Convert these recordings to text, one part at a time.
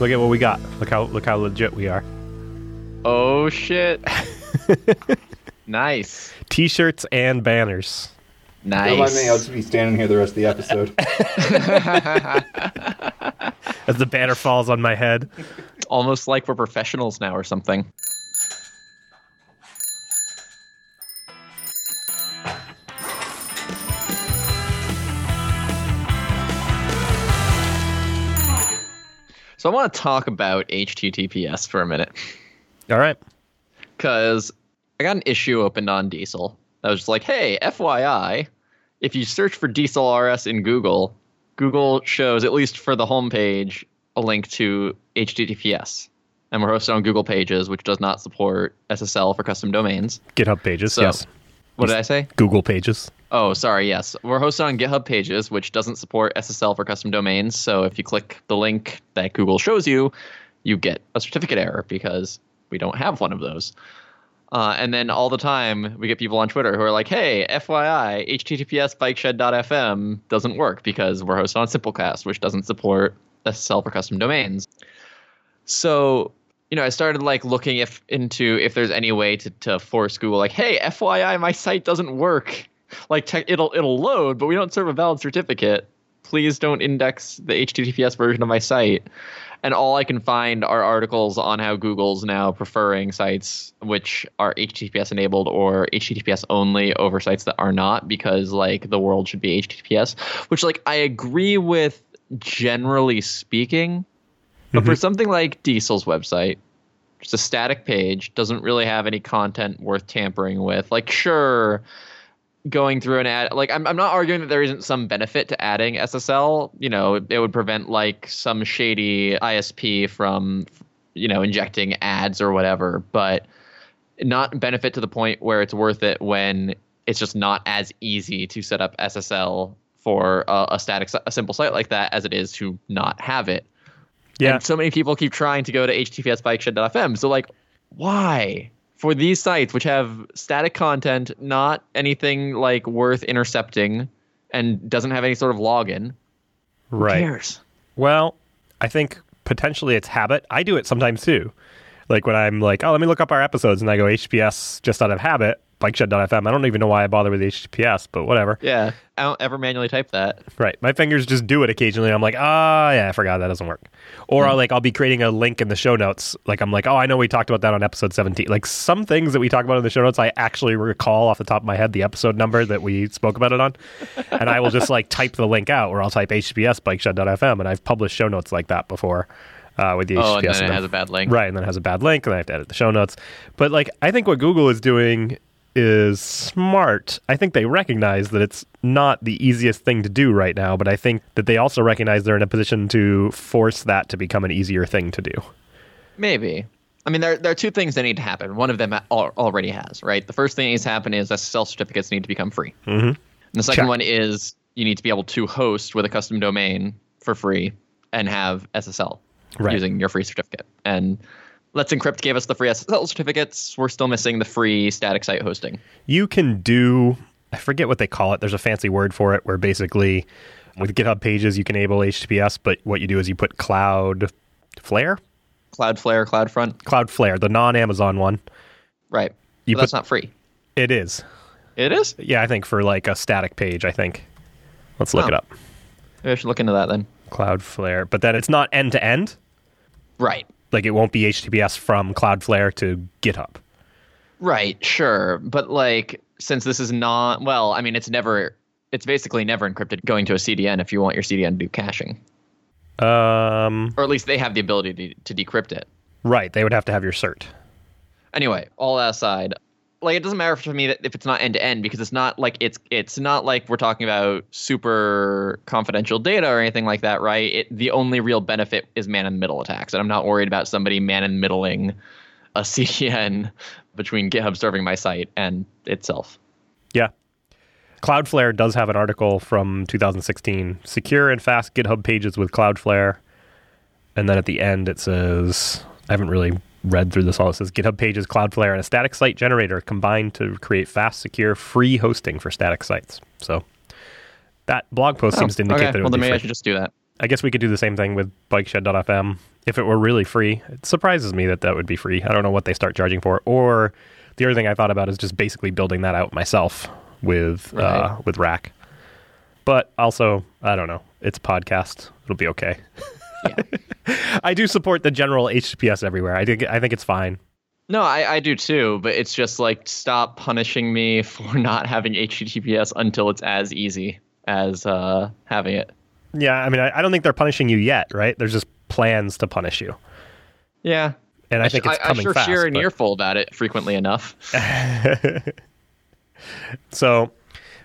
Look at what we got. Look how look how legit we are. Oh shit. nice. T-shirts and banners. Nice. Don't mind me. I'll just be standing here the rest of the episode. As the banner falls on my head. Almost like we're professionals now or something. So I want to talk about HTTPS for a minute All right. because I got an issue opened on Diesel that was just like, hey, FYI, if you search for Diesel RS in Google, Google shows, at least for the homepage, a link to HTTPS. And we're hosted on Google Pages, which does not support SSL for custom domains. GitHub pages. So- yes. What did I say? Google pages. Oh, sorry. Yes, we're hosted on GitHub Pages, which doesn't support SSL for custom domains. So if you click the link that Google shows you, you get a certificate error because we don't have one of those. Uh, and then all the time we get people on Twitter who are like, "Hey, FYI, HTTPS bikeshed.fm doesn't work because we're hosted on Simplecast, which doesn't support SSL for custom domains." So you know, I started like looking if into if there's any way to, to force Google like, hey, FYI, my site doesn't work. Like te- it'll it'll load, but we don't serve a valid certificate. Please don't index the HTTPS version of my site. And all I can find are articles on how Google's now preferring sites which are HTTPS enabled or HTTPS only over sites that are not because like the world should be HTTPS, which like I agree with generally speaking. But for mm-hmm. something like Diesel's website, just a static page, doesn't really have any content worth tampering with. Like, sure, going through an ad, like, I'm, I'm not arguing that there isn't some benefit to adding SSL. You know, it would prevent, like, some shady ISP from, you know, injecting ads or whatever, but not benefit to the point where it's worth it when it's just not as easy to set up SSL for a, a static, a simple site like that as it is to not have it. Yeah. And so many people keep trying to go to https bikeshed.fm. So like, why? For these sites which have static content, not anything like worth intercepting, and doesn't have any sort of login, who right. cares? Well, I think potentially it's habit. I do it sometimes too. Like when I'm like, oh, let me look up our episodes, and I go HTTPS just out of habit, bikeshed.fm. I don't even know why I bother with HTTPS, but whatever. Yeah, I don't ever manually type that. Right. My fingers just do it occasionally. I'm like, ah, yeah, I forgot that doesn't work. Or I'll like I'll be creating a link in the show notes. Like I'm like, oh, I know we talked about that on episode 17. Like some things that we talk about in the show notes, I actually recall off the top of my head the episode number that we spoke about it on, and I will just like type the link out, or I'll type HTTPS bikeshed.fm, and I've published show notes like that before. Uh, with the Oh, and then it has a bad link. Right, and then it has a bad link, and I have to edit the show notes. But like, I think what Google is doing is smart. I think they recognize that it's not the easiest thing to do right now, but I think that they also recognize they're in a position to force that to become an easier thing to do. Maybe. I mean, there, there are two things that need to happen. One of them already has, right? The first thing that needs to happen is SSL certificates need to become free. Mm-hmm. And the second Check. one is you need to be able to host with a custom domain for free and have SSL Right. using your free certificate. And Let's Encrypt gave us the free SSL certificates. We're still missing the free static site hosting. You can do, I forget what they call it. There's a fancy word for it where basically with GitHub pages you can enable HTTPS, but what you do is you put Cloudflare, Cloudflare, CloudFront, Cloudflare, the non-Amazon one. right? You But that's not free. It is. It is. Yeah, I think for like a static page, I think. Let's look Oh. it up. Maybe I should look into that then. Cloudflare, but then it's not end to end. Right. Like it won't be HTTPS from Cloudflare to GitHub. Right, sure. But like since this is not well, I mean it's never it's basically never encrypted going to a CDN if you want your CDN to do caching. Um, Or at least they have the ability to, to decrypt it. right. They would have to have your cert. Anyway, all that aside, like it doesn't matter for me that if it's not end to end because it's not like it's it's not like we're talking about super confidential data or anything like that, right? It, the only real benefit is man in the middle attacks, and I'm not worried about somebody man in middling a CDN between GitHub serving my site and itself. Yeah. Cloudflare does have an article from 2016 Secure and fast GitHub pages with Cloudflare. And then at the end, it says, I haven't really read through this all. It says GitHub pages, Cloudflare, and a static site generator combined to create fast, secure, free hosting for static sites. So that blog post seems to indicate Oh, okay. that it well, would then be maybe I free. should just do that. I guess we could do the same thing with bikeshed.fm if it were really free. It surprises me that that would be free. I don't know what they start charging for. Or the other thing I thought about is just basically building that out myself with uh, with Rack. But also, I don't know. It's a podcast. It'll be okay. Yeah. I do support the general HTTPS everywhere. I think I think it's fine. No, I, I do too, but it's just like stop punishing me for not having HTTPS until it's as easy as uh, having it. Yeah, I mean, I, I don't think they're punishing you yet, right? There's just plans to punish you, Yeah, and I, think sh- it's I, coming I sure fast. share an but- earful about it frequently enough. So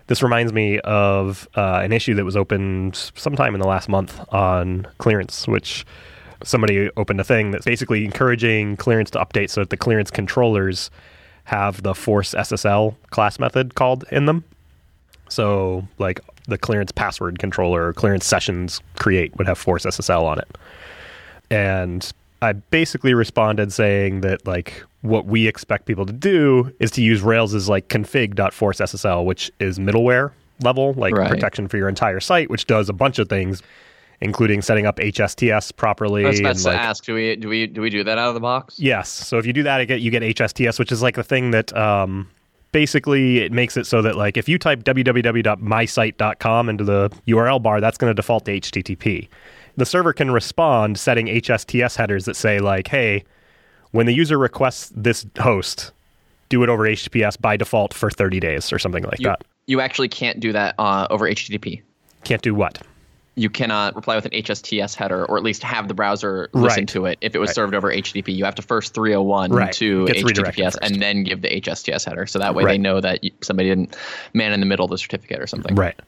this reminds me of uh, an issue that was opened sometime in the last month on clearance, which somebody opened a thing that's basically encouraging clearance to update so that the clearance controllers have the force SSL class method called in them. So like the clearance password controller or clearance sessions create would have force SSL on it. And I basically responded saying that like what we expect people to do is to use Rails as like config.forceSSL, which is middleware level, like Right. protection for your entire site, which does a bunch of things, including setting up HSTS properly. I was about to like- ask, do we do we do we do that out of the box? Yes. So if you do that, you get, you get HSTS, which is like the thing that um, basically it makes it so that like if you type www.mysite.com into the URL bar, that's going to default to HTTP. The server can respond setting HSTS headers that say like, "Hey, when the user requests this host, do it over HTTPS by default for 30 days or something like You, that." you actually can't do that uh, over HTTP. Can't do what? You cannot reply with an HSTS header, or at least have the browser listen Right. to it if it was Right. served over HTTP. You have to first 301 Right. to HTTPS and then give the HSTS header. So that way they know that somebody didn't man in the middle of the certificate or something. Right.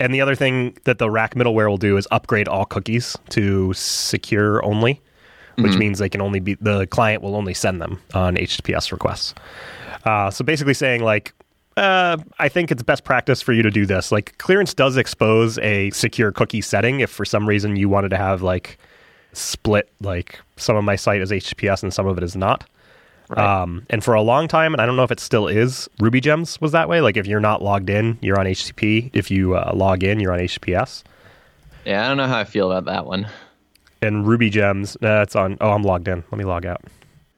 And the other thing that the rack middleware will do is upgrade all cookies to secure only, which means they can only be the client will only send them on HTTPS requests. Uh, so basically saying like, uh, I think it's best practice for you to do this. Like clearance does expose a secure cookie setting if for some reason you wanted to have like split like some of my site is HTTPS and some of it is not. Right. Um, and for a long time, and I don't know if it still is, Ruby Gems was that way. Like if you're not logged in, you're on HTTP. If you uh, log in, you're on HTTPS. Yeah, I don't know how I feel about that one. And Ruby Gems, uh, it's on. Oh, I'm logged in. Let me log out.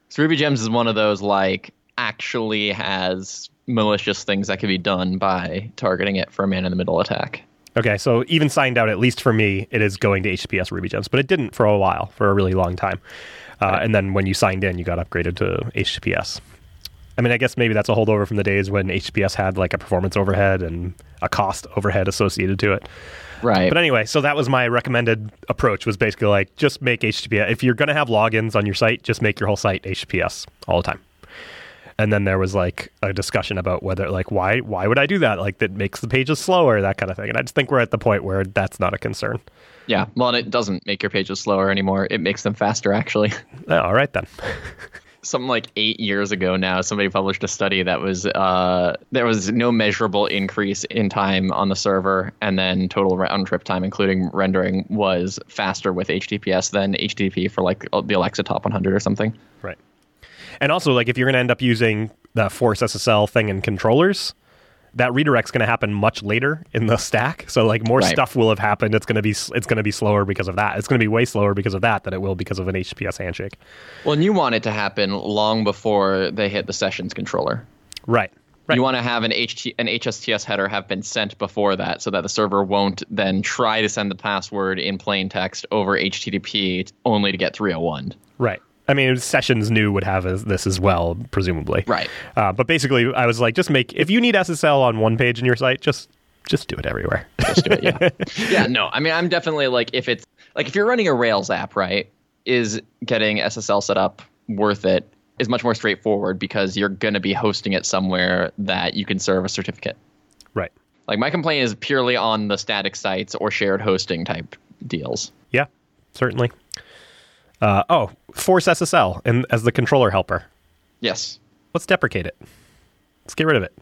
So Ruby Gems is one of those like actually has malicious things that could be done by targeting it for a man in the middle attack. Okay, so even signed out, at least for me, it is going to HTTPS Ruby Gems, but it didn't for a while, for a really long time. Uh, And then when you signed in, you got upgraded to HTTPS. I mean, I guess maybe that's a holdover from the days when HTTPS had like a performance overhead and a cost overhead associated to it. Right. But anyway, so that was my recommended approach was basically like just make HTTPS. If you're going to have logins on your site, just make your whole site HTTPS all the time. And then there was like a discussion about whether like why why would I do that? Like that makes the pages slower, that kind of thing. And I just think we're at the point where that's not a concern. yeah. Well, and it doesn't make your pages slower anymore. It makes them faster, actually. Oh, all right then. Something like eight years ago now, somebody published a study that was uh, there was no measurable increase in time on the server, and then total round trip time, including rendering, was faster with HTTPS than HTTP for like the Alexa Top 100 or something. right. And also like if you're going to end up using the Force SSL thing in controllers, that redirect's going to happen much later in the stack. So like more Right. stuff will have happened. It's going to be it's going to be slower because of that. It's going to be way slower because of that than it will because of an HTTPS handshake. Well, and you want it to happen long before they hit the sessions controller. Right. Right. You want to have an HT, an HSTS header have been sent before that, so that the server won't then try to send the password in plain text over HTTP only to get 301. Right. I mean, Sessions new would have as, this as well, presumably. Right. Uh, but basically, I was like, just make if you need SSL on one page in your site, just just do it everywhere. Just do it. Yeah. yeah. No. I mean, I'm definitely like if it's like if you're running a Rails app, right? Is getting SSL set up worth it? Is much more straightforward because you're going to be hosting it somewhere that you can serve a certificate. right. Like my complaint is purely on the static sites or shared hosting type deals. Yeah. Certainly. Uh, oh, force SSL and as the controller helper. Yes. Let's deprecate it. Let's get rid of it.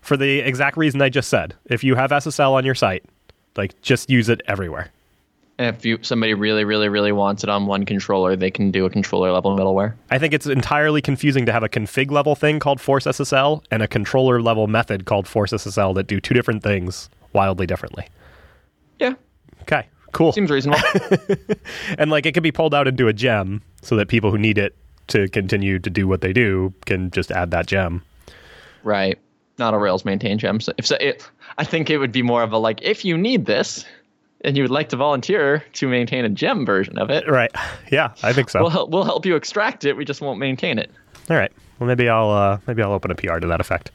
For the exact reason I just said. If you have SSL on your site, like just use it everywhere. And if you somebody really, really, really wants it on one controller, they can do a controller level middleware. I think it's entirely confusing to have a config level thing called force SSL and a controller level method called force SSL that do two different things wildly differently. Yeah. Okay. Cool. Seems reasonable. and like it can be pulled out into a gem so that people who need it to continue to do what they do can just add that gem. right. Not a Rails maintained gem. So if so, it, I think it would be more of a like if you need this and you would like to volunteer to maintain a gem version of it, Right. Yeah, I think so. we'll help, we'll help you extract it. We just won't maintain it. All right. Well, maybe I'll uh, maybe I'll open a PR to that effect.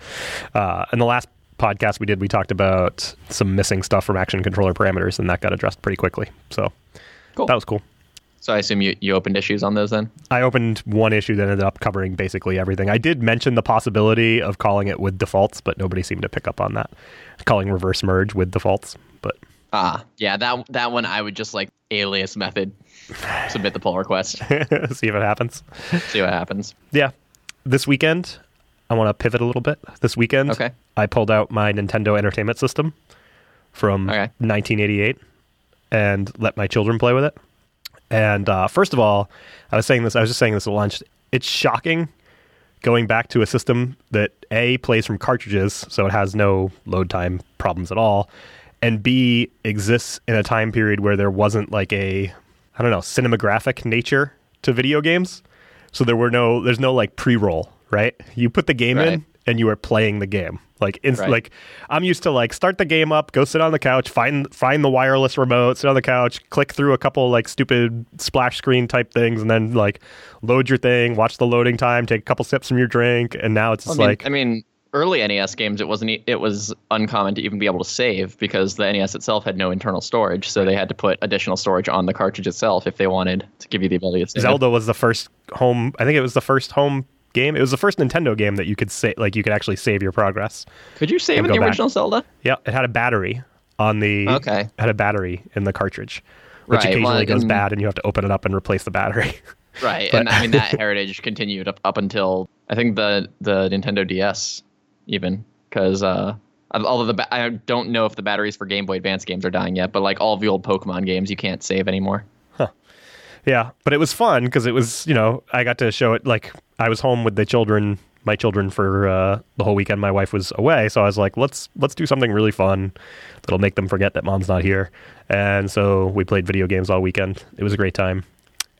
Uh, in the last podcast we did, we talked about some missing stuff from action controller parameters, and that got addressed pretty quickly. So Cool. that was cool. So I assume you, you opened issues on those then? I opened one issue that ended up covering basically everything. I did mention the possibility of calling it with defaults, but nobody seemed to pick up on that. Calling reverse merge with defaults, but Ah, yeah, that that one I would just like alias method submit the pull request, see if it happens. see what happens. Yeah. This weekend, I want to pivot a little bit. This weekend, Okay. I pulled out my Nintendo Entertainment System from Okay. 1988 and let my children play with it. And uh, first of all, I was saying this. I was just saying this at lunch. It's shocking going back to a system that a plays from cartridges, so it has no load time problems at all, and b exists in a time period where there wasn't like a I don't know cinematographic nature to video games. So there were no there's no like pre-roll, right? You put the game Right. in and you are playing the game. Like in, Right. like I'm used to like start the game up, go sit on the couch, find find the wireless remote, sit on the couch, click through a couple like stupid splash screen type things, and then like load your thing, watch the loading time, take a couple sips from your drink, and now it's I just mean, like I mean, early NES games, it wasn't it was uncommon to even be able to save because the NES itself had no internal storage, so they had to put additional storage on the cartridge itself if they wanted to give you the ability to save. Zelda was the first home. I think it was the first home game. It was the first Nintendo game that you could say like you could actually save your progress. Could you save in the back. original Zelda? Yeah, it had a battery on the Okay. had a battery in the cartridge, which Right, occasionally well, goes bad, and you have to open it up and replace the battery. Right, But- and I mean that heritage continued up, up until I think the the Nintendo DS, even because uh, although the ba- I don't know if the batteries for Game Boy Advance games are dying yet, but like all the old Pokemon games, you can't save anymore. Yeah, but it was fun because it was, you know, I got to show it. Like I was home with the children, my children for uh, the whole weekend. My wife was away, so I was like, let's let's do something really fun that'll make them forget that mom's not here. And so we played video games all weekend. It was a great time.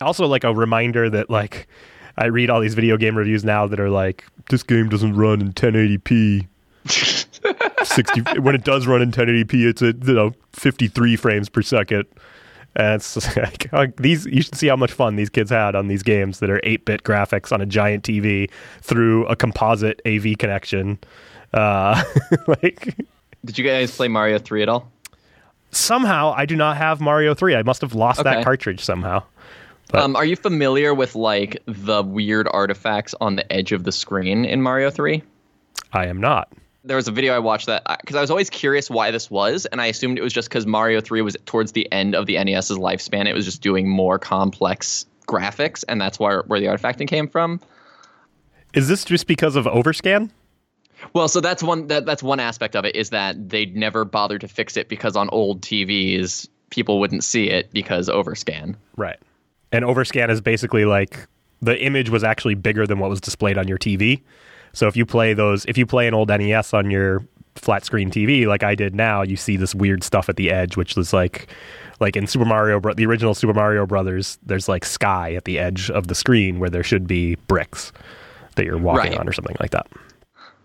Also, like a reminder that like I read all these video game reviews now that are like, this game doesn't run in 1080p. 60 when it does run in 1080p it's at you know 53 frames per second and it's just like uh, these you should see how much fun these kids had on these games that are 8-bit graphics on a giant tv through a composite av connection. Uh like Did you guys play Mario Three at all? somehow i do not have mario 3 i must have lost that cartridge somehow. But- Um, are you familiar with like the weird artifacts on the edge of the screen in Mario Three? i am not there was a video I watched that because I was always curious why this was, and I assumed it was just because Mario 3 was towards the end of the NES's lifespan. It was just doing more complex graphics, and that's where where the artifacting came from. is this just because of overscan Well, so that's one that, that's one aspect of it is that they'd never bothered to fix it because on old TVs people wouldn't see it because overscan. Right. And overscan is basically like the image was actually bigger than what was displayed on your TV. So if you play those, if you play an old NES on your flat screen TV, like I did now, you see this weird stuff at the edge, which was like, like in Super Mario, Bro- the original Super Mario Brothers, there's like sky at the edge of the screen where there should be bricks that you're walking Right. on or something like that.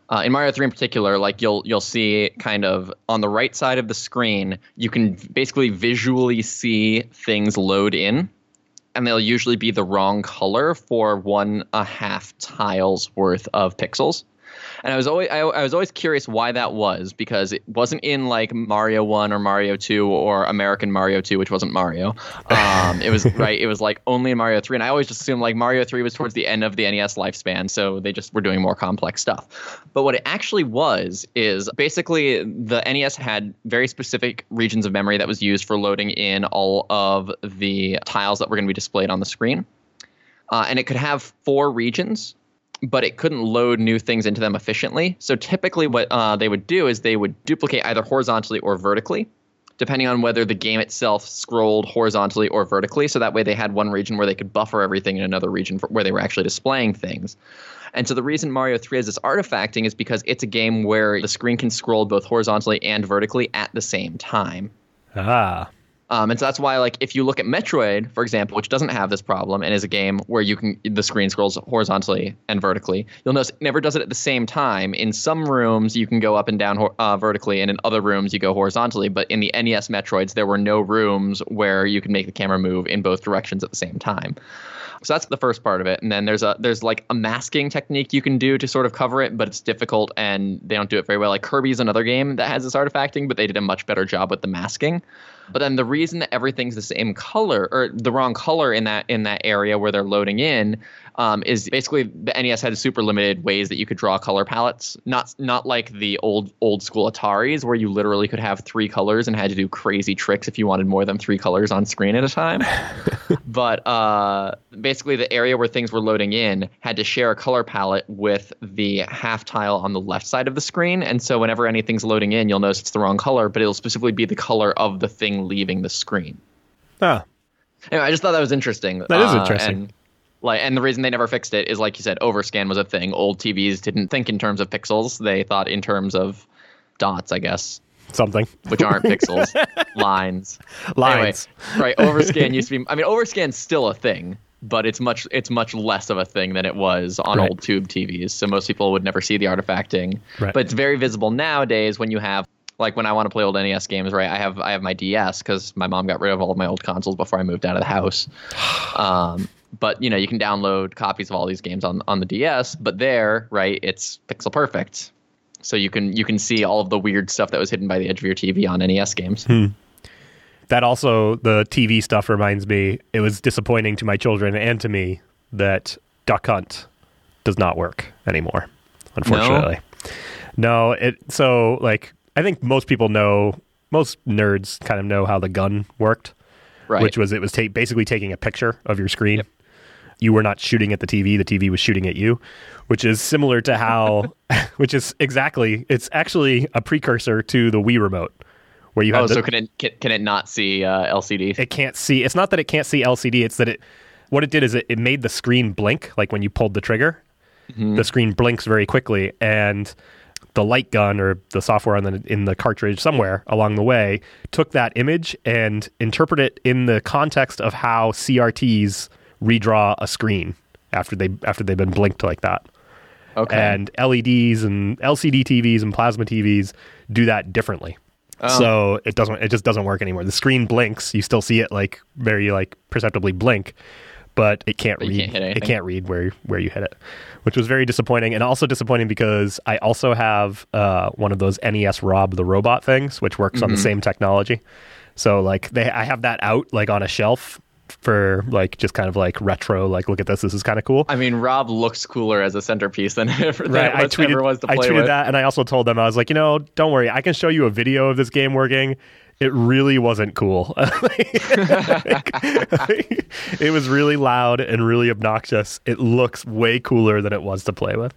Uh, in Mario 3 in particular, like you'll you'll see kind of on the right side of the screen, you can basically visually see things load in, and they'll usually be the wrong color for one a half tiles worth of pixels. And I was always I, I was always curious why that was because it wasn't in like Mario One or Mario Two or American Mario Two, which wasn't Mario. Um, it was right. It was like only in Mario Three, and I always just assumed like Mario Three was towards the end of the NES lifespan, so they just were doing more complex stuff. But what it actually was is basically the NES had very specific regions of memory that was used for loading in all of the tiles that were going to be displayed on the screen, uh, and it could have four regions but it couldn't load new things into them efficiently. So typically, what uh, they would do is they would duplicate either horizontally or vertically, depending on whether the game itself scrolled horizontally or vertically. So that way, they had one region where they could buffer everything in another region where they were actually displaying things. And so the reason Mario 3 has this artifacting is because it's a game where the screen can scroll both horizontally and vertically at the same time. Ah, Um, and so that's why, like, if you look at Metroid, for example, which doesn't have this problem and is a game where you can the screen scrolls horizontally and vertically, you'll notice it never does it at the same time. In some rooms, you can go up and down uh, vertically, and in other rooms, you go horizontally. But in the NES Metroids, there were no rooms where you could make the camera move in both directions at the same time. So that's the first part of it, and then there's a there's like a masking technique you can do to sort of cover it, but it's difficult and they don't do it very well. Like Kirby's another game that has this artifacting, but they did a much better job with the masking. But then the reason that everything's the same color or the wrong color in that in that area where they're loading in um, is basically the NES had super limited ways that you could draw color palettes. Not not like the old old school Ataris where you literally could have three colors and had to do crazy tricks if you wanted more than three colors on screen at a time. but uh, basically, the area where things were loading in had to share a color palette with the half tile on the left side of the screen. And so whenever anything's loading in, you'll notice it's the wrong color, but it'll specifically be the color of the thing leaving the screen. Ah, Anyway, I just thought that was interesting. That is Uh, interesting. and, like, and the reason they never fixed it is, like you said, overscan was a thing. Old TVs didn't think in terms of pixels; they thought in terms of dots, I guess, something. which aren't pixels, lines. Lines. Anyway, right? Overscan used to be. I mean, overscan's still a thing, but it's much it's much less of a thing than it was on Right. old tube TVs. So most people would never see the artifacting. Right. But it's very visible nowadays when you have like when I want to play old NES games, right? I have I have my DS because my mom got rid of all of my old consoles before I moved out of the house. Um, but you know, you can download copies of all these games on on the DS. But there, right, it's pixel perfect. So you can you can see all of the weird stuff that was hidden by the edge of your TV on NES games. Hmm. That also the TV stuff reminds me. It was disappointing to my children and to me that Duck Hunt does not work anymore. Unfortunately, no. it so like I think most people know. Most nerds kind of know how the gun worked, Right. which was it was ta- basically taking a picture of your screen. You were not shooting at the TV; the TV was shooting at you, which is similar to how, which is exactly. It's actually a precursor to the Wii remote, where you had Oh, the, so can it can, can it not see uh, LCD? it can't see it's not that it can't see lcd it's that it what it did is it, it made the screen blink like when you pulled the trigger the screen blinks very quickly and the light gun or the software on the in the cartridge somewhere along the way took that image and interpret it in the context of how crts redraw a screen after they after they've been blinked like that okay. and LEDs and LCD TVs and plasma TVs do that differently. Oh. So it doesn't it just doesn't work anymore. The screen blinks, you still see it like very like perceptibly blink, but it can't But read can't it can't read where where you hit it. Which was very disappointing and also disappointing because I also have uh, one of those NES Rob the robot things which works Mm-hmm. on the same technology. So like they I have that out like on a shelf for like just kind of like retro like look at this this is kind of cool. I mean, Rob looks cooler as a centerpiece than ever, Right, I tweeted, ever was to I tweeted with. that, and I also told them I was like, you know, don't worry, I can show you a video of this game working. It really wasn't cool. it was really loud and really obnoxious. It looks way cooler than it was to play with.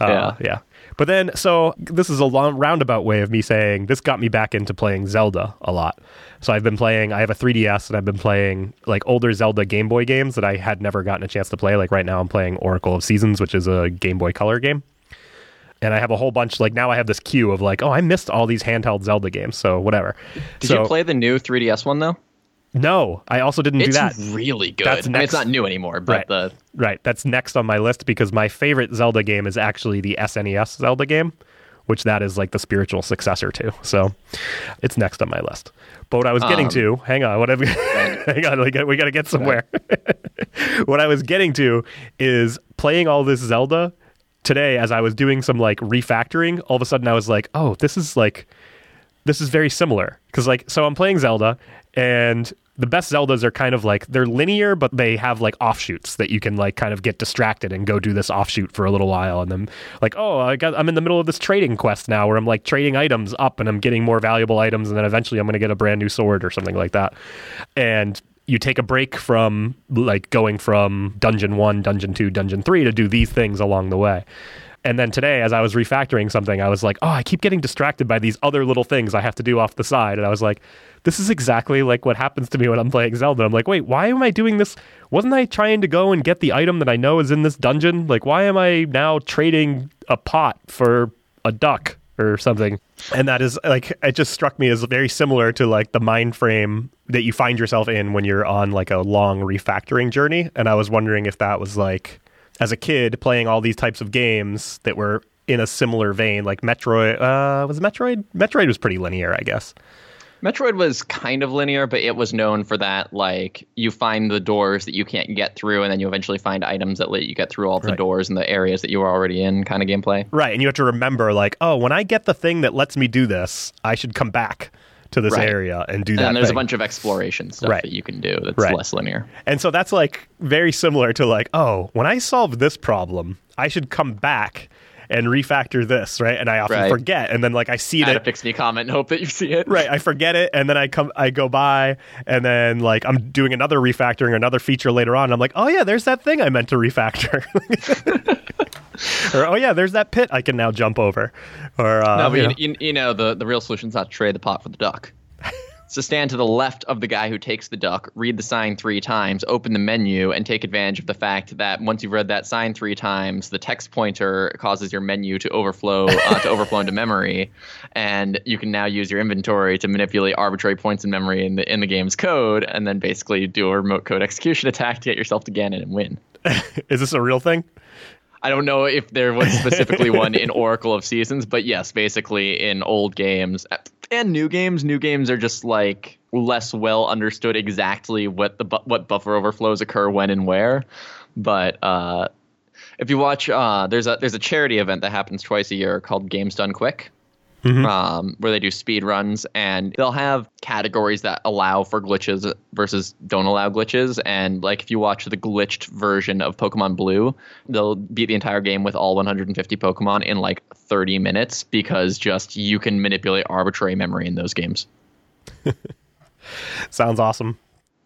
Uh, Yeah. yeah. But then, so this is a long roundabout way of me saying this got me back into playing Zelda a lot. So I've been playing. I have a 3DS, and I've been playing like older Zelda Game Boy games that I had never gotten a chance to play. Like right now, I'm playing Oracle of Seasons, which is a Game Boy Color game and I have a whole bunch. Like now, I have this queue of like, oh, I missed all these handheld Zelda games. So whatever. Did so, you play the new 3DS one though? No, I also didn't do that. really good. That's I mean, it's not new anymore, but Right. the Right, that's next on my list because my favorite Zelda game is actually the SNES Zelda game, which that is like the spiritual successor to. So it's next on my list. But what I was getting Um, to, hang on, what have, hang on, got, we got to get somewhere. what I was getting to is playing all this Zelda today as I was doing some like refactoring. All of a sudden, I was like, oh, this is like this is very similar because like so i'm playing zelda and the best zeldas are kind of like they're linear but they have like offshoots that you can like kind of get distracted and go do this offshoot for a little while and then like oh i got i'm in the middle of this trading quest now where i'm like trading items up and i'm getting more valuable items and then eventually i'm going to get a brand new sword or something like that and you take a break from like going from dungeon 1 dungeon 2 dungeon 3 to do these things along the way and then today, as I was refactoring something, I was like, oh, I keep getting distracted by these other little things I have to do off the side. And I was like, this is exactly like what happens to me when I'm playing Zelda. I'm like, wait, why am I doing this? Wasn't I trying to go and get the item that I know is in this dungeon? Like, why am I now trading a pot for a duck or something? and that is like it just struck me as very similar to like the mind frame that you find yourself in when you're on like a long refactoring journey. And i was wondering if that was like as a kid playing all these types of games that were in a similar vein like metroid uh was metroid? Metroid was pretty linear i guess Metroid was kind of linear, but it was known for that. Like you find the doors that you can't get through, and then you eventually find items that let you get through all the doors and the areas that you were already in. Kind of gameplay. right and you have to remember like oh when i get the thing that lets me do this i should come back to this Right. area and do And that then there's thing. a bunch of exploration stuff Right. that you can do that's Right. less linear. And so that's like very similar to like, oh, when I solve this problem, I should come back and refactor this, right? And I often Right. forget, and then like I see Add a it. fix me comment and hope that you see it. Right, I forget it, and then I come, I go by, and then like I'm doing another refactoring, another feature later on. I'm like, oh yeah, there's that thing I meant to refactor, or oh yeah, there's that pit I can now jump over, or uh, No, but you you, know. you, know the the real solution is not to trade the pot for the duck. So stand to the left of the guy who takes the duck, read the sign three times, open the menu, and take advantage of the fact that once you've read that sign three times, the text pointer causes your menu to overflow uh, to overflow into memory, and you can now use your inventory to manipulate arbitrary points in memory in the in the game's code, and then basically do a remote code execution attack to get yourself to Ganon and win. is this a real thing? I don't know if there was specifically one in Oracle of Seasons, but yes, basically in old games and new games, new games are just like less well understood exactly what the bu- what buffer overflows occur when and where. But uh, if you watch, uh, there's a there's a charity event that happens twice a year called Games Done Quick. Um, where they do speed runs and they'll have categories that allow for glitches versus don't allow glitches. And like if you watch the glitched version of Pokemon Blue, they'll beat the entire game with all 150 Pokemon in like 30 minutes because just you can manipulate arbitrary memory in those games. Sounds awesome.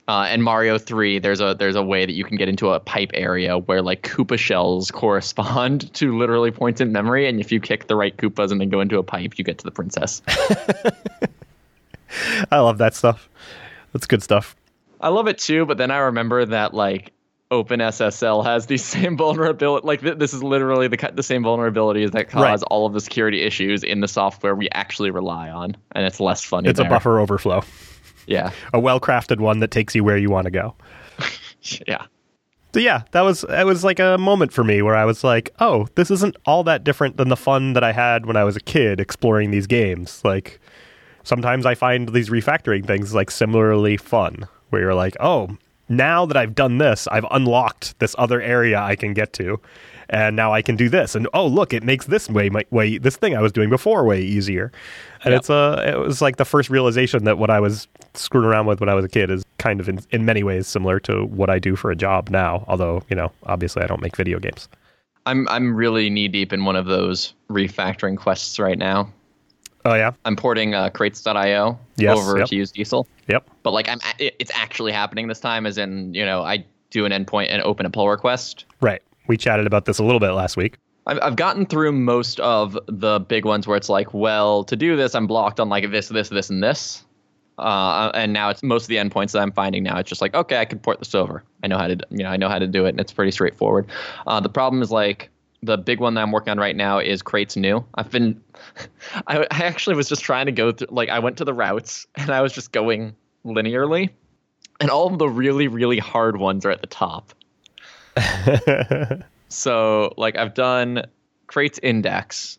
Uh, and Mario 3, there's a there's a way that you can get into a pipe area where like Koopa shells correspond to literally points in memory, and if you kick the right Koopas and then go into a pipe, you get to the princess. I love that stuff. That's good stuff. I love it too, but then I remember that like OpenSSL has these same vulnerability. Like th- this is literally the the same vulnerabilities that cause Right. all of the security issues in the software we actually rely on, and it's less funny. It's a buffer overflow, Yeah, a well-crafted one that takes you where you want to go. yeah. So yeah, that was that was like a moment for me where I was like, "Oh, this isn't all that different than the fun that I had when I was a kid exploring these games." Like sometimes I find these refactoring things like similarly fun, where you're like, "Oh, now that I've done this, I've unlocked this other area I can get to, and now I can do this." And oh, look, it makes this way my, way this thing I was doing before way easier. And Yep. it's uh, it was like the first realization that what I was screwing around with when I was a kid is kind of in, in many ways similar to what I do for a job now. Although you know, obviously, I don't make video games. I'm I'm really knee deep in one of those refactoring quests right now. Oh yeah, I'm porting uh, crates.io Yes, over yep. to use Diesel, yep, but like I'm it's actually happening this time. As in, you know, I do an endpoint and open a pull request. right. We chatted about this a little bit last week. I've, I've gotten through most of the big ones where it's like, well, to do this, I'm blocked on like this, this, this, and this. Uh, and now it's most of the endpoints that I'm finding now. It's just like, okay, I can port this over. I know how to, you know, I know how to do it, and it's pretty straightforward. Uh, the problem is like the big one that I'm working on right now is crates new. I've been, I, I actually was just trying to go through, like, I went to the routes and I was just going linearly, and all of the really, really hard ones are at the top. So like I've done crates index,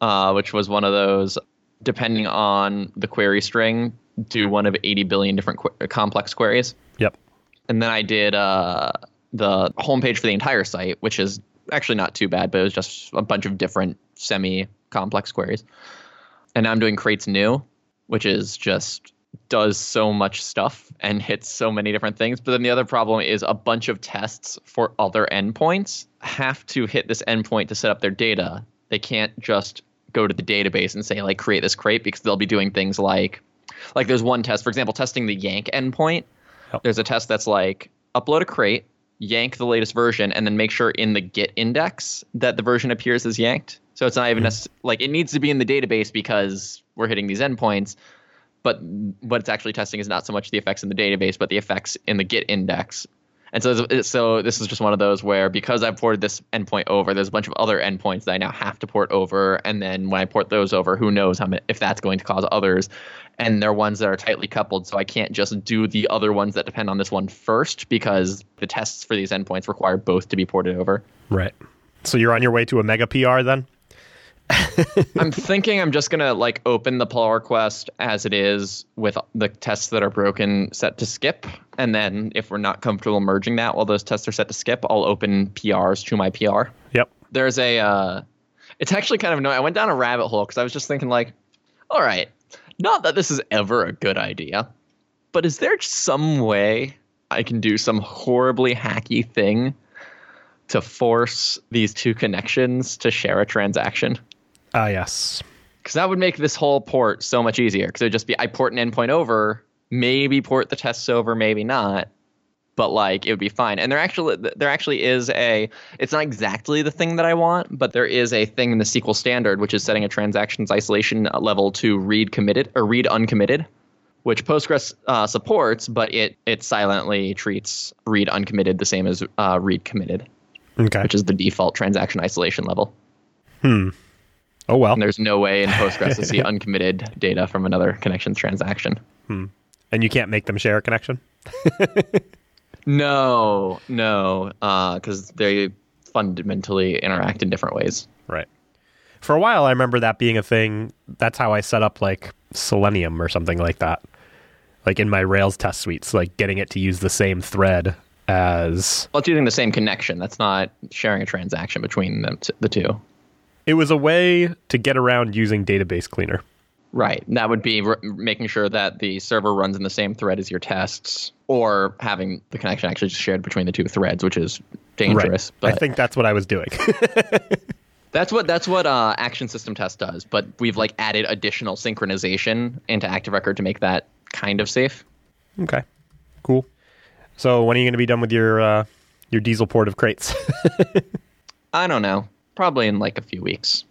uh, which was one of those. Depending on the query string, do one of 80 billion different qu- complex queries. Yep. And then I did uh, the homepage for the entire site, which is actually not too bad, but it was just a bunch of different semi-complex queries. And now I'm doing crates new, which is just does so much stuff and hits so many different things. But then the other problem is a bunch of tests for other endpoints have to hit this endpoint to set up their data. They can't just go to the database and say like create this crate because they'll be doing things like like there's one test, for example, testing the yank endpoint. Yep. There's a test that's like upload a crate, yank the latest version, and then make sure in the Git index that the version appears as yanked. So it's not even mm-hmm. necess- like it needs to be in the database because we're hitting these endpoints. But what it's actually testing is not so much the effects in the database, but the effects in the Git index. And so, so this is just one of those where because I've ported this endpoint over, there's a bunch of other endpoints that I now have to port over, and then when I port those over, who knows how if that's going to cause others, and they're ones that are tightly coupled, so I can't just do the other ones that depend on this one first because the tests for these endpoints require both to be ported over. Right. So you're on your way to a mega PR then? I'm thinking I'm just gonna like open the pull request as it is with the tests that are broken set to skip, and then if we're not comfortable merging that while those tests are set to skip, I'll open PRs to my PR. Yep. There's a, uh, it's actually kind of annoying. I went down a rabbit hole because I was just thinking like, all right, not that this is ever a good idea, but is there some way I can do some horribly hacky thing to force these two connections to share a transaction? Ah, yes. because that would make this whole port so much easier. Because it would just be I port an endpoint over, maybe port the tests over, maybe not, but like it would be fine. And there actually there actually is a it's not exactly the thing that I want, but there is a thing in the SQL standard which is setting a transactions isolation level to read committed or read uncommitted. Which Postgres uh, supports, but it it silently treats read uncommitted the same as uh, read committed, Okay. which is the default transaction isolation level. Oh well. And there's no way in Postgres to see uncommitted data from another connections transaction. Hmm. And you can't make them share a connection? No, no, uh, because they fundamentally interact in different ways. Right. For a while, I remember that being a thing. That's how I set up like Selenium or something like that. Like in my Rails test suites, like getting it to use the same thread as Well, it's using the same connection. That's not sharing a transaction between them t- the two. It was a way to get around using database cleaner. Right. That would be r- making sure that the server runs in the same thread as your tests, or having the connection actually just shared between the two threads, which is dangerous. I But think that's what I was doing. That's what that's what uh, Action System Test does, but we've like added additional synchronization into Active Record to make that kind of safe. okay. Cool. So when are you going to be done with your uh, your diesel port of crates? I don't know, probably in like a few weeks.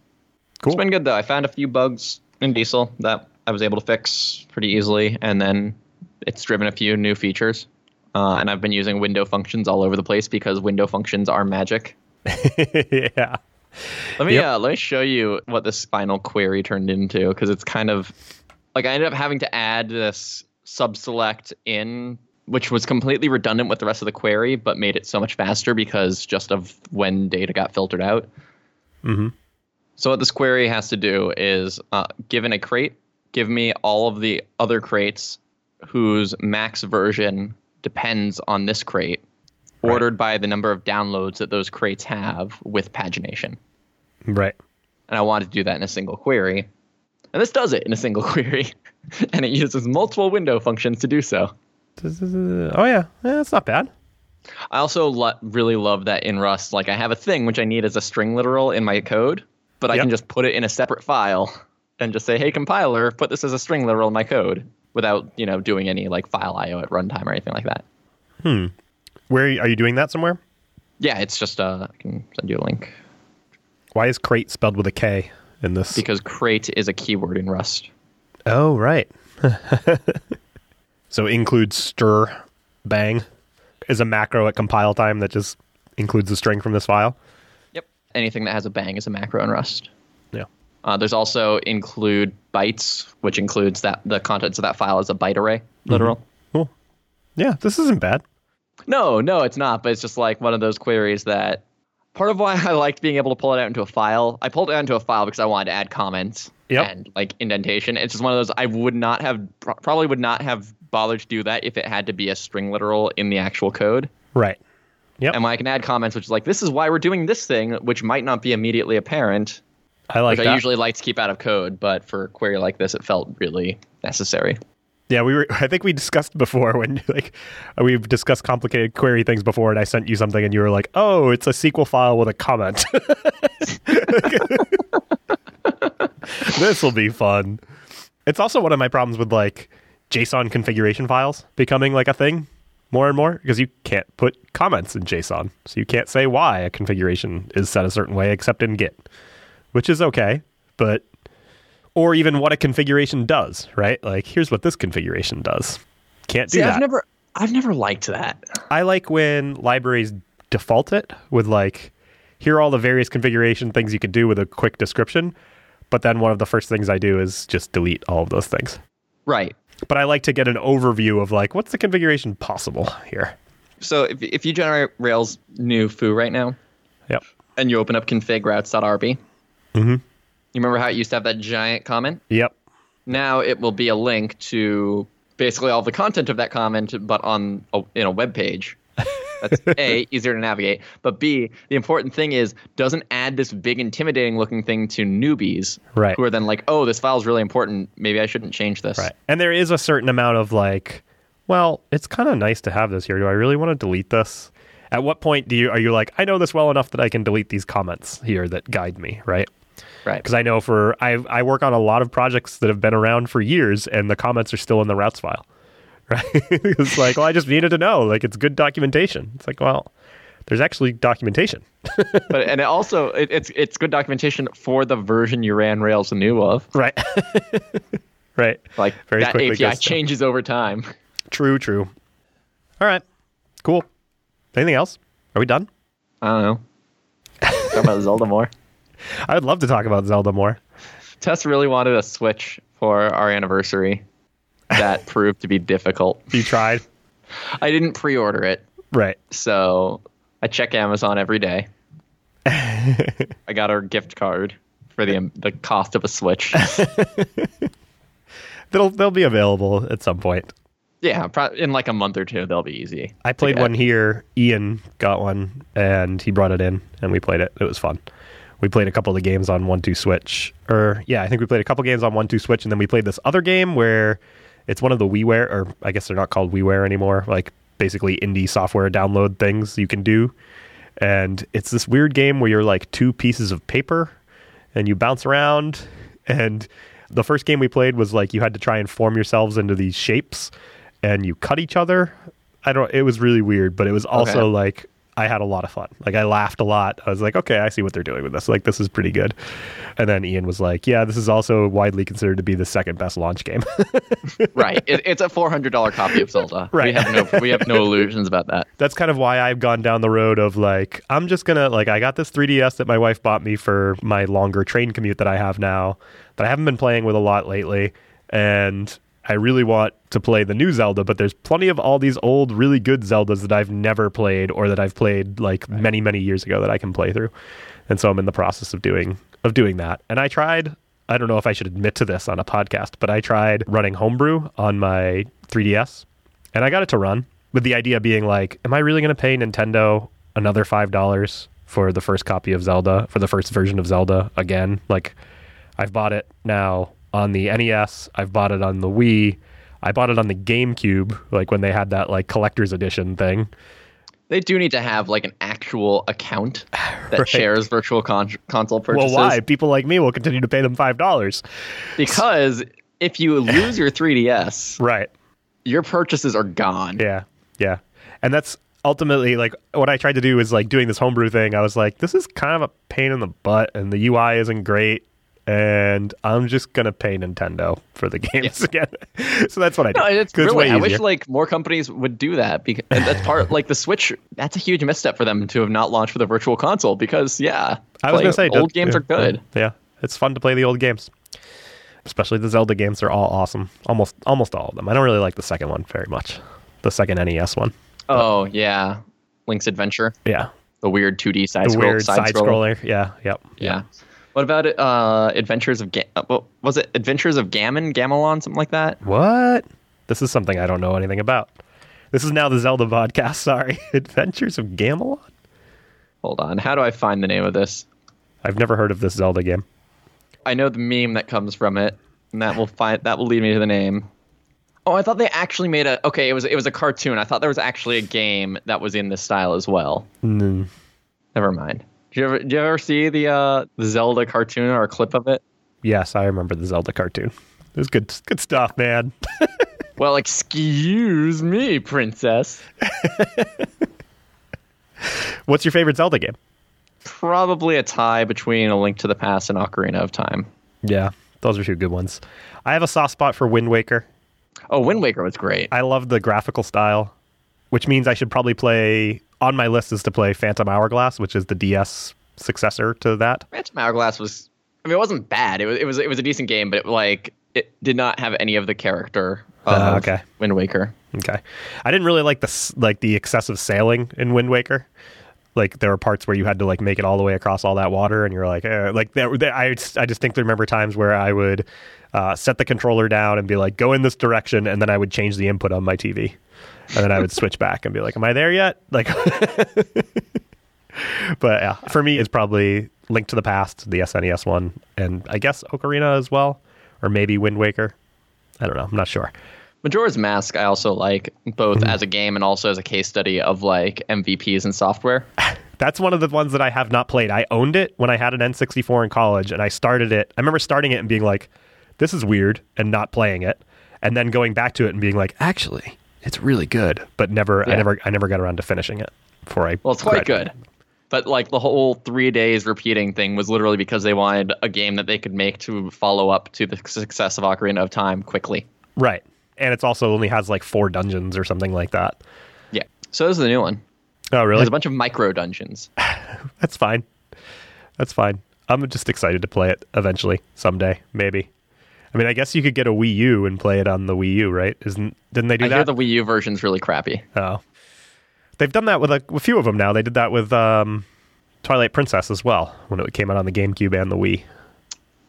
cool. It's been good though. I found a few bugs in Diesel that I was able to fix pretty easily, and then it's driven a few new features. Uh, and I've been using window functions all over the place because window functions are magic. yeah. Let me Yep. uh, let me show you what this final query turned into because it's kind of like I ended up having to add this subselect in, which was completely redundant with the rest of the query, but made it so much faster because just of when data got filtered out. Mhm. So what this query has to do is, uh, given a crate, give me all of the other crates whose max version depends on this crate, Right. ordered by the number of downloads that those crates have with pagination Right. and I wanted to do that in a single query. And this does it in a single query, and it uses multiple window functions to do so. Oh yeah. Yeah, that's not bad. I also lo- really love that in Rust, like I have a thing which I need as a string literal in my code, but I can just put it in a separate file and just say, "Hey compiler, put this as a string literal in my code," without you know doing any like file I/O at runtime or anything like that. Where are you doing that somewhere? Yeah, it's just uh, I can send you a link Why is crate spelled with a K in this? because crate is a keyword in Rust. oh, right. so includes stir bang is a macro at compile time that just includes the string from this file. Yep, anything that has a bang is a macro in Rust. Yeah. Uh, there's also include bytes, which includes that the contents of that file as a byte array, literal. Cool. Yeah, this isn't bad. No, no, it's not. But it's just like one of those queries that part of why I liked being able to pull it out into a file. I pulled it out into a file because I wanted to add comments Yep. and like indentation. It's just one of those I would not have probably would not have bothered to do that if it had to be a string literal in the actual code. Right. Yep. And when I can add comments, which is like this is why we're doing this thing, which might not be immediately apparent. I like which that. I usually like to keep out of code, but for a query like this, it felt really necessary. Yeah, we were. I think we discussed before when like we've discussed complicated query things before, and I sent you something, and you were like, "Oh, it's a SQL file with a comment." this will be fun. It's also one of my problems with like JSON configuration files becoming like a thing more and more because you can't put comments in JSON, so you can't say why a configuration is set a certain way except in Git, which is okay, but or even what a configuration does, right? Like, here's what this configuration does. Can't do See, that. I've never I've never liked that. I like when libraries default it with like, here are all the various configuration things you can do with a quick description. But then one of the first things I do is just delete all of those things. Right. But I like to get an overview of like, what's the configuration possible here? So if if you generate Rails new foo right now, Yep. and you open up config routes.rb, Mm-hmm. you remember how it used to have that giant comment? Yep. Now it will be a link to basically all the content of that comment, but on a, in a web page. That's A, easier to navigate. But B, the important thing is doesn't add this big intimidating looking thing to newbies Right. who are then like, oh, this file is really important. Maybe I shouldn't change this. Right. And there is a certain amount of like, well, it's kind of nice to have this here. Do I really want to delete this? At what point do you are you like, I know this well enough that I can delete these comments here that guide me, right? Right. Because I know for I I work on a lot of projects that have been around for years, and the comments are still in the routes file. Right? it's like, well, I just needed to know. Like, it's good documentation. It's like, well, there's actually documentation. but and it also it, it's it's good documentation for the version you ran Rails new of. Right. right. Like Very that API changes over time. True. True. All right. Cool. Anything else? Are we done? I don't know. Talk about Zelda more. I would love to talk about Zelda more. Tess really wanted a Switch for our anniversary. That proved to be difficult. You tried. I didn't pre-order it, Right. so I check Amazon every day. I got her gift card for the um, the cost of a Switch. They'll they'll be available at some point. yeah, pro- in like a month or two, they'll be easy. I played one here. Ian got one, and he brought it in, and we played it. It was fun. We played a couple of the games on One Two Switch, or yeah, I think we played a couple games on One Two Switch, and then we played this other game where it's one of the WiiWare, or I guess they're not called WiiWare anymore. Like basically indie software download things you can do, and it's this weird game where you're like two pieces of paper, and you bounce around, and the first game we played was like you had to try and form yourselves into these shapes and you cut each other. I don't it was really weird, but it was also Okay. like I had a lot of fun. Like I laughed a lot. I was like, okay, I see what they're doing with this. Like this is pretty good. And then Ian was like, yeah, this is also widely considered to be the second best launch game. right. It, it's a four hundred dollar copy of Zelda. Right. We have no we have no illusions about that. That's kind of why I've gone down the road of like I'm just going to like I got this 3DS that my wife bought me for my longer train commute that I have now that I haven't been playing with a lot lately and I really want to play the new Zelda, but there's plenty of all these old, really good Zeldas that I've never played or that I've played like many, many years ago that I can play through. And so I'm in the process of doing of doing that. And I tried I don't know if I should admit to this on a podcast, but I tried running homebrew on my 3DS and I got it to run with the idea being like, am I really going to pay Nintendo another $5 for the first copy of Zelda, for the first version of Zelda again? Like, I've bought it now on the NES, I've bought it on the Wii, I bought it on the GameCube, like when they had that like collector's edition thing. They do need to have like an actual account that Right. shares virtual con- console purchases. Well, why? People like me will continue to pay them $5. Because if you lose your 3DS, Right. your purchases are gone. Yeah, yeah, and that's ultimately like what I tried to do is like doing this homebrew thing. I was like, this is kind of a pain in the butt, and the UI isn't great, and I'm just gonna pay Nintendo for the games again. so that's what I did. No, it's really. I wish like more companies would do that because that's part like the Switch. That's a huge misstep for them to have not launched with the Virtual Console because yeah, I was gonna say old games yeah, are good. Yeah, it's fun to play the old games, especially the Zelda games. They're all awesome. Almost almost all of them. I don't really like the second one very much. The second NES one. Oh yeah, Link's Adventure, Yeah, the weird 2D side the scroll weird side scroller. scroller. Yeah, yep. Yeah. What about uh, Adventures of Ga- uh, what was it? Adventures of Gammon, Gamelon, something like that. What? This is something I don't know anything about. This is now the Zelda podcast. Sorry, Adventures of Gamelon. Hold on, how do I find the name of this? I've never heard of this Zelda game. I know the meme that comes from it, and that will find that will lead me to the name. Oh, I thought they actually made a. Okay, it was it was a cartoon. I thought there was actually a game that was in this style as well. Mm, Never mind. Did you ever you ever see the uh the Zelda cartoon or a clip of it? yes, I remember the Zelda cartoon. It was good, good stuff, man. Well, excuse me, princess. What's your favorite Zelda game? Probably a tie between A Link to the Past and Ocarina of Time. Yeah, those are two good ones. I have a soft spot for Wind Waker. Oh, Wind Waker was great. I love the graphical style. which means I should probably play. On my list is to play Phantom Hourglass, which is the DS successor to that. Phantom Hourglass was. I mean, it wasn't bad. It was. It was. It was a decent game, but it, like it did not have any of the character of Uh, okay. Wind Waker. Okay, I didn't really like the like the excessive sailing in Wind Waker. Like there were parts where you had to like make it all the way across all that water, and you're like, eh. like there, there- I I distinctly remember times where I would uh, set the controller down and be like, go in this direction, and then I would change the input on my TV, and then I would switch back and be like, am I there yet? Like, but yeah, for me, it's probably Link to the Past, the SNES one, and I guess Ocarina as well, or maybe Wind Waker. I don't know. I'm not sure. Majora's Mask, I also like both Mm-hmm. as a game and also as a case study of like MVPs and software. That's one of the ones that I have not played. I owned it when I had an N64 in college, and I started it. I remember starting it and being like, "This is weird," and not playing it, and then going back to it and being like, "Actually, it's really good," but never, I never, I never got around to finishing it. Before I Well, it's quite graduated. good. But like the whole three days repeating thing was literally because they wanted a game that they could make to follow up to the success of Ocarina of Time quickly. right? And it's also only has like four dungeons or something like that. Yeah. So this is the new one. Oh, really? There's a bunch of micro dungeons. That's fine. That's fine. I'm just excited to play it eventually, someday, maybe. I mean, I guess you could get a Wii U and play it on the Wii U, right? Isn't didn't they do that? I that? hear the Wii U version's really crappy. Oh, they've done that with a, a few of them now. They did that with um, Twilight Princess as well when it came out on the GameCube and the Wii.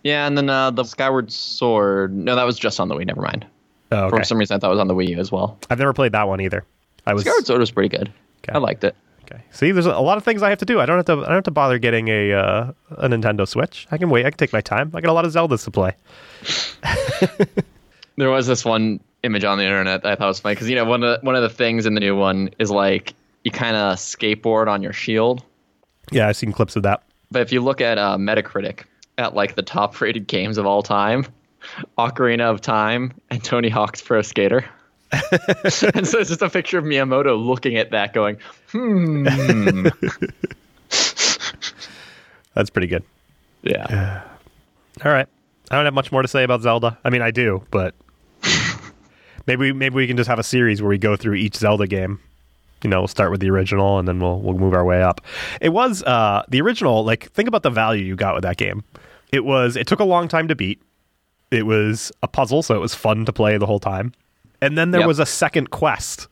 Yeah, and then uh, the Skyward Sword. No, that was just on the Wii. Never mind. Oh, okay. For some reason, I thought it was on the Wii U as well. I've never played that one either. I was Skyward Sword was pretty good. Okay. I liked it. Okay. See, there's a lot of things I have to do. I don't have to. I don't have to bother getting a uh, a Nintendo Switch. I can wait. I can take my time. I got a lot of Zeldas to play. There was this one image on the internet that I thought was funny because you know one of the, one of the things in the new one is like you kind of skateboard on your shield. Yeah, I've seen clips of that. But if you look at uh, Metacritic at like the top rated games of all time, Ocarina of Time and Tony Hawk's Pro Skater. and so it's just a picture of Miyamoto looking at that, going, "Hmm, That's pretty good. yeah." All right. I don't have much more to say about Zelda. I mean, I do, but maybe maybe we can just have a series where we go through each Zelda game. You know, we'll start with the original and then we'll we'll move our way up. It was uh the original, like think about the value you got with that game. It was it took a long time to beat. It was a puzzle, so it was fun to play the whole time. And then there Yep. was a second quest.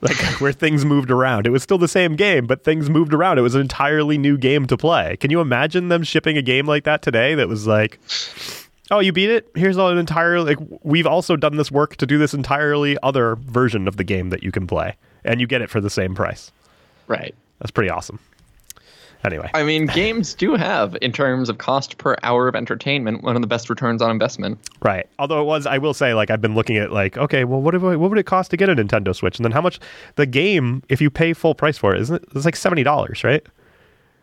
Like where things moved around. It was still the same game, but things moved around. It was an entirely new game to play. Can you imagine them shipping a game like that today that was like Oh, you beat it? Here's an entire like we've also done this work to do this entirely other version of the game that you can play, and you get it for the same price. Right. That's pretty awesome. Anyway, I mean, games do have, in terms of cost per hour of entertainment, one of the best returns on investment. right. Although it was, I will say, like I've been looking at like, okay, well, what if, what would it cost to get a Nintendo Switch, and then how much the game if you pay full price for it? Isn't it? It's like seventy dollars, right?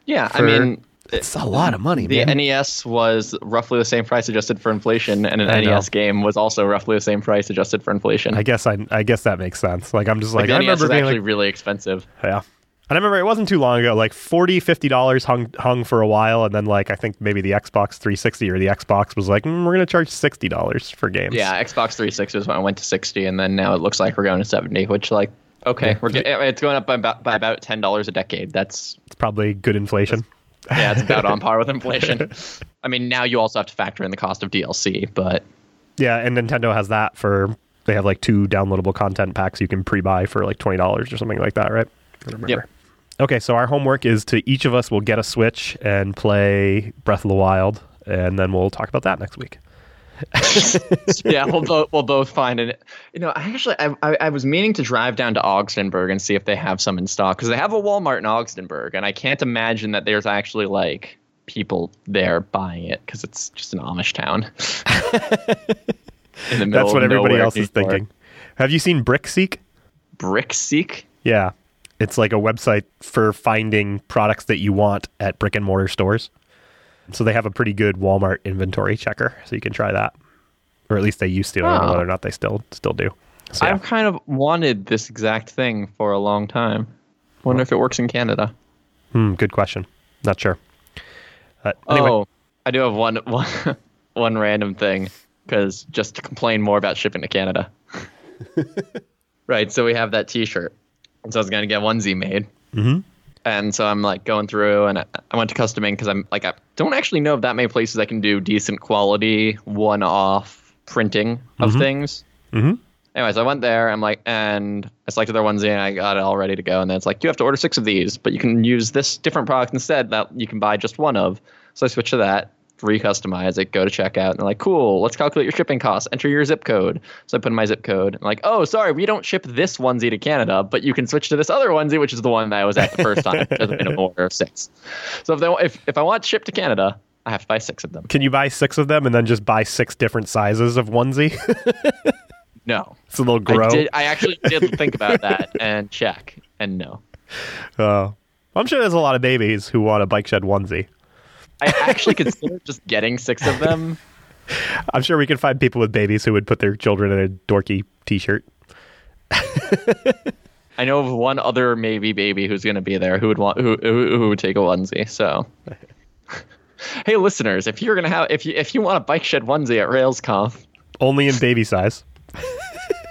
Yeah, For- I mean, It's a lot of money, the man. NES was roughly the same price adjusted for inflation, and an I know. NES game was also roughly the same price adjusted for inflation. I guess I, I guess that makes sense. Like I'm just like, like, the I NES remember was being actually like, really expensive. Yeah. And I remember it wasn't too long ago, like 40 dollars hung hung for a while, and then like I think maybe the Xbox 360 or the Xbox was like, mm, we're gonna charge sixty dollars for games. Yeah, Xbox 360 was when I went to 60, and then now it looks like we're going to 70, which like okay, Yeah. we're get, it's going up by about by about ten dollars a decade. That's it's probably good inflation. yeah, it's about on par with inflation. I mean, now you also have to factor in the cost of DLC, but Yeah, and Nintendo has that for they have like two downloadable content packs you can pre-buy for like twenty dollars or something like that, right? I remember. Yep. Okay, so our homework is to each of us will get a Switch and play Breath of the Wild, and then we'll talk about that next week. yeah, we'll both we'll both find it. You know, I actually I, I I was meaning to drive down to Augsburg and see if they have some in stock because they have a Walmart in Augsburg, and I can't imagine that there's actually like people there buying it because it's just an Amish town. in the middle That's what everybody else is thinking. Have you seen BrickSeek? Brickseek. Yeah. It's like a website for finding products that you want at brick and mortar stores. So they have a pretty good Walmart inventory checker, so you can try that. Or at least they used to. I don't know Oh. whether or not they still still do. So, yeah. I've kind of wanted this exact thing for a long time. Wonder if it works in Canada. Hmm, good question. Not sure. Uh, anyway, Oh, I do have one one one random thing because just to complain more about shipping to Canada. right. So we have that T-shirt, And so I was going to get onesie made. Mhm. And so I'm like going through and I, I went to CustomInk because I'm like, I don't actually know of that many places I can do decent quality one off printing of things. Mhm. Anyways, I went there. I'm like, and I selected their onesie and I got it all ready to go. And then it's like, you have to order six of these, but you can use this different product instead that you can buy just one of. So I switched to that, recustomize it, go to checkout, and they're like, cool, let's calculate your shipping costs. Enter your zip code. So I put in my zip code. And like, oh, sorry, we don't ship this onesie to Canada, but you can switch to this other onesie, which is the one that I was at the first time. A minimum order of six. So if they if if I want shipped to Canada, I have to buy six of them. Can you buy six of them and then just buy six different sizes of onesie? No, it's a little grow. I did. I actually did think about that and check, and no. Oh. I'm sure there's a lot of babies who want a bike shed onesie. I actually considered just getting six of them. I'm sure we can find people with babies who would put their children in a dorky T-shirt. I know of one other maybe baby who's going to be there who would want who who, who would take a onesie. So, hey, listeners, if you're gonna have if you if you want a bike shed onesie at RailsConf, Only in baby size.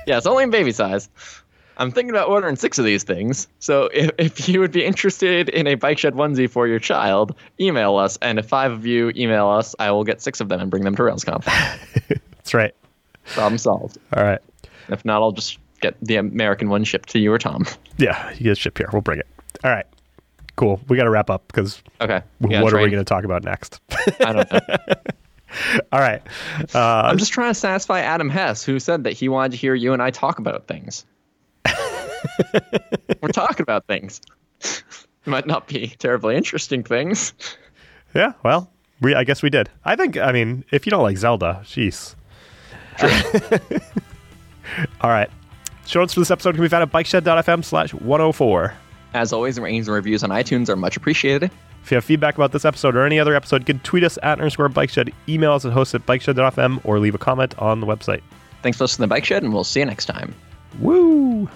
yeah, it's only in baby size. I'm thinking about ordering six of these things. So if, if you would be interested in a bike shed onesie for your child, email us. And if five of you email us, I will get six of them and bring them to RailsConf. That's right. Problem solved. All right. If not, I'll just get the American one shipped to you or Tom. Yeah, you get ship here. We'll bring it. All right. Cool. We got to wrap up because Okay. what are we going to talk about next? I don't know. All right. Uh, I'm just trying to satisfy Adam Hess, who said that he wanted to hear you and I talk about things. We're talking about things. Might not be terribly interesting things. yeah. Well, we. I guess we did. I think. I mean, if you don't like Zelda, jeez. All right. Show notes for this episode can be found at bikeshed.fm slash 104. As always, ratings and reviews on iTunes are much appreciated. If you have feedback about this episode or any other episode, you can tweet us at underscore bikeshed, email us at host at bikeshed.fm, or leave a comment on the website. Thanks for listening to the Bike Shed, and we'll see you next time. Woo!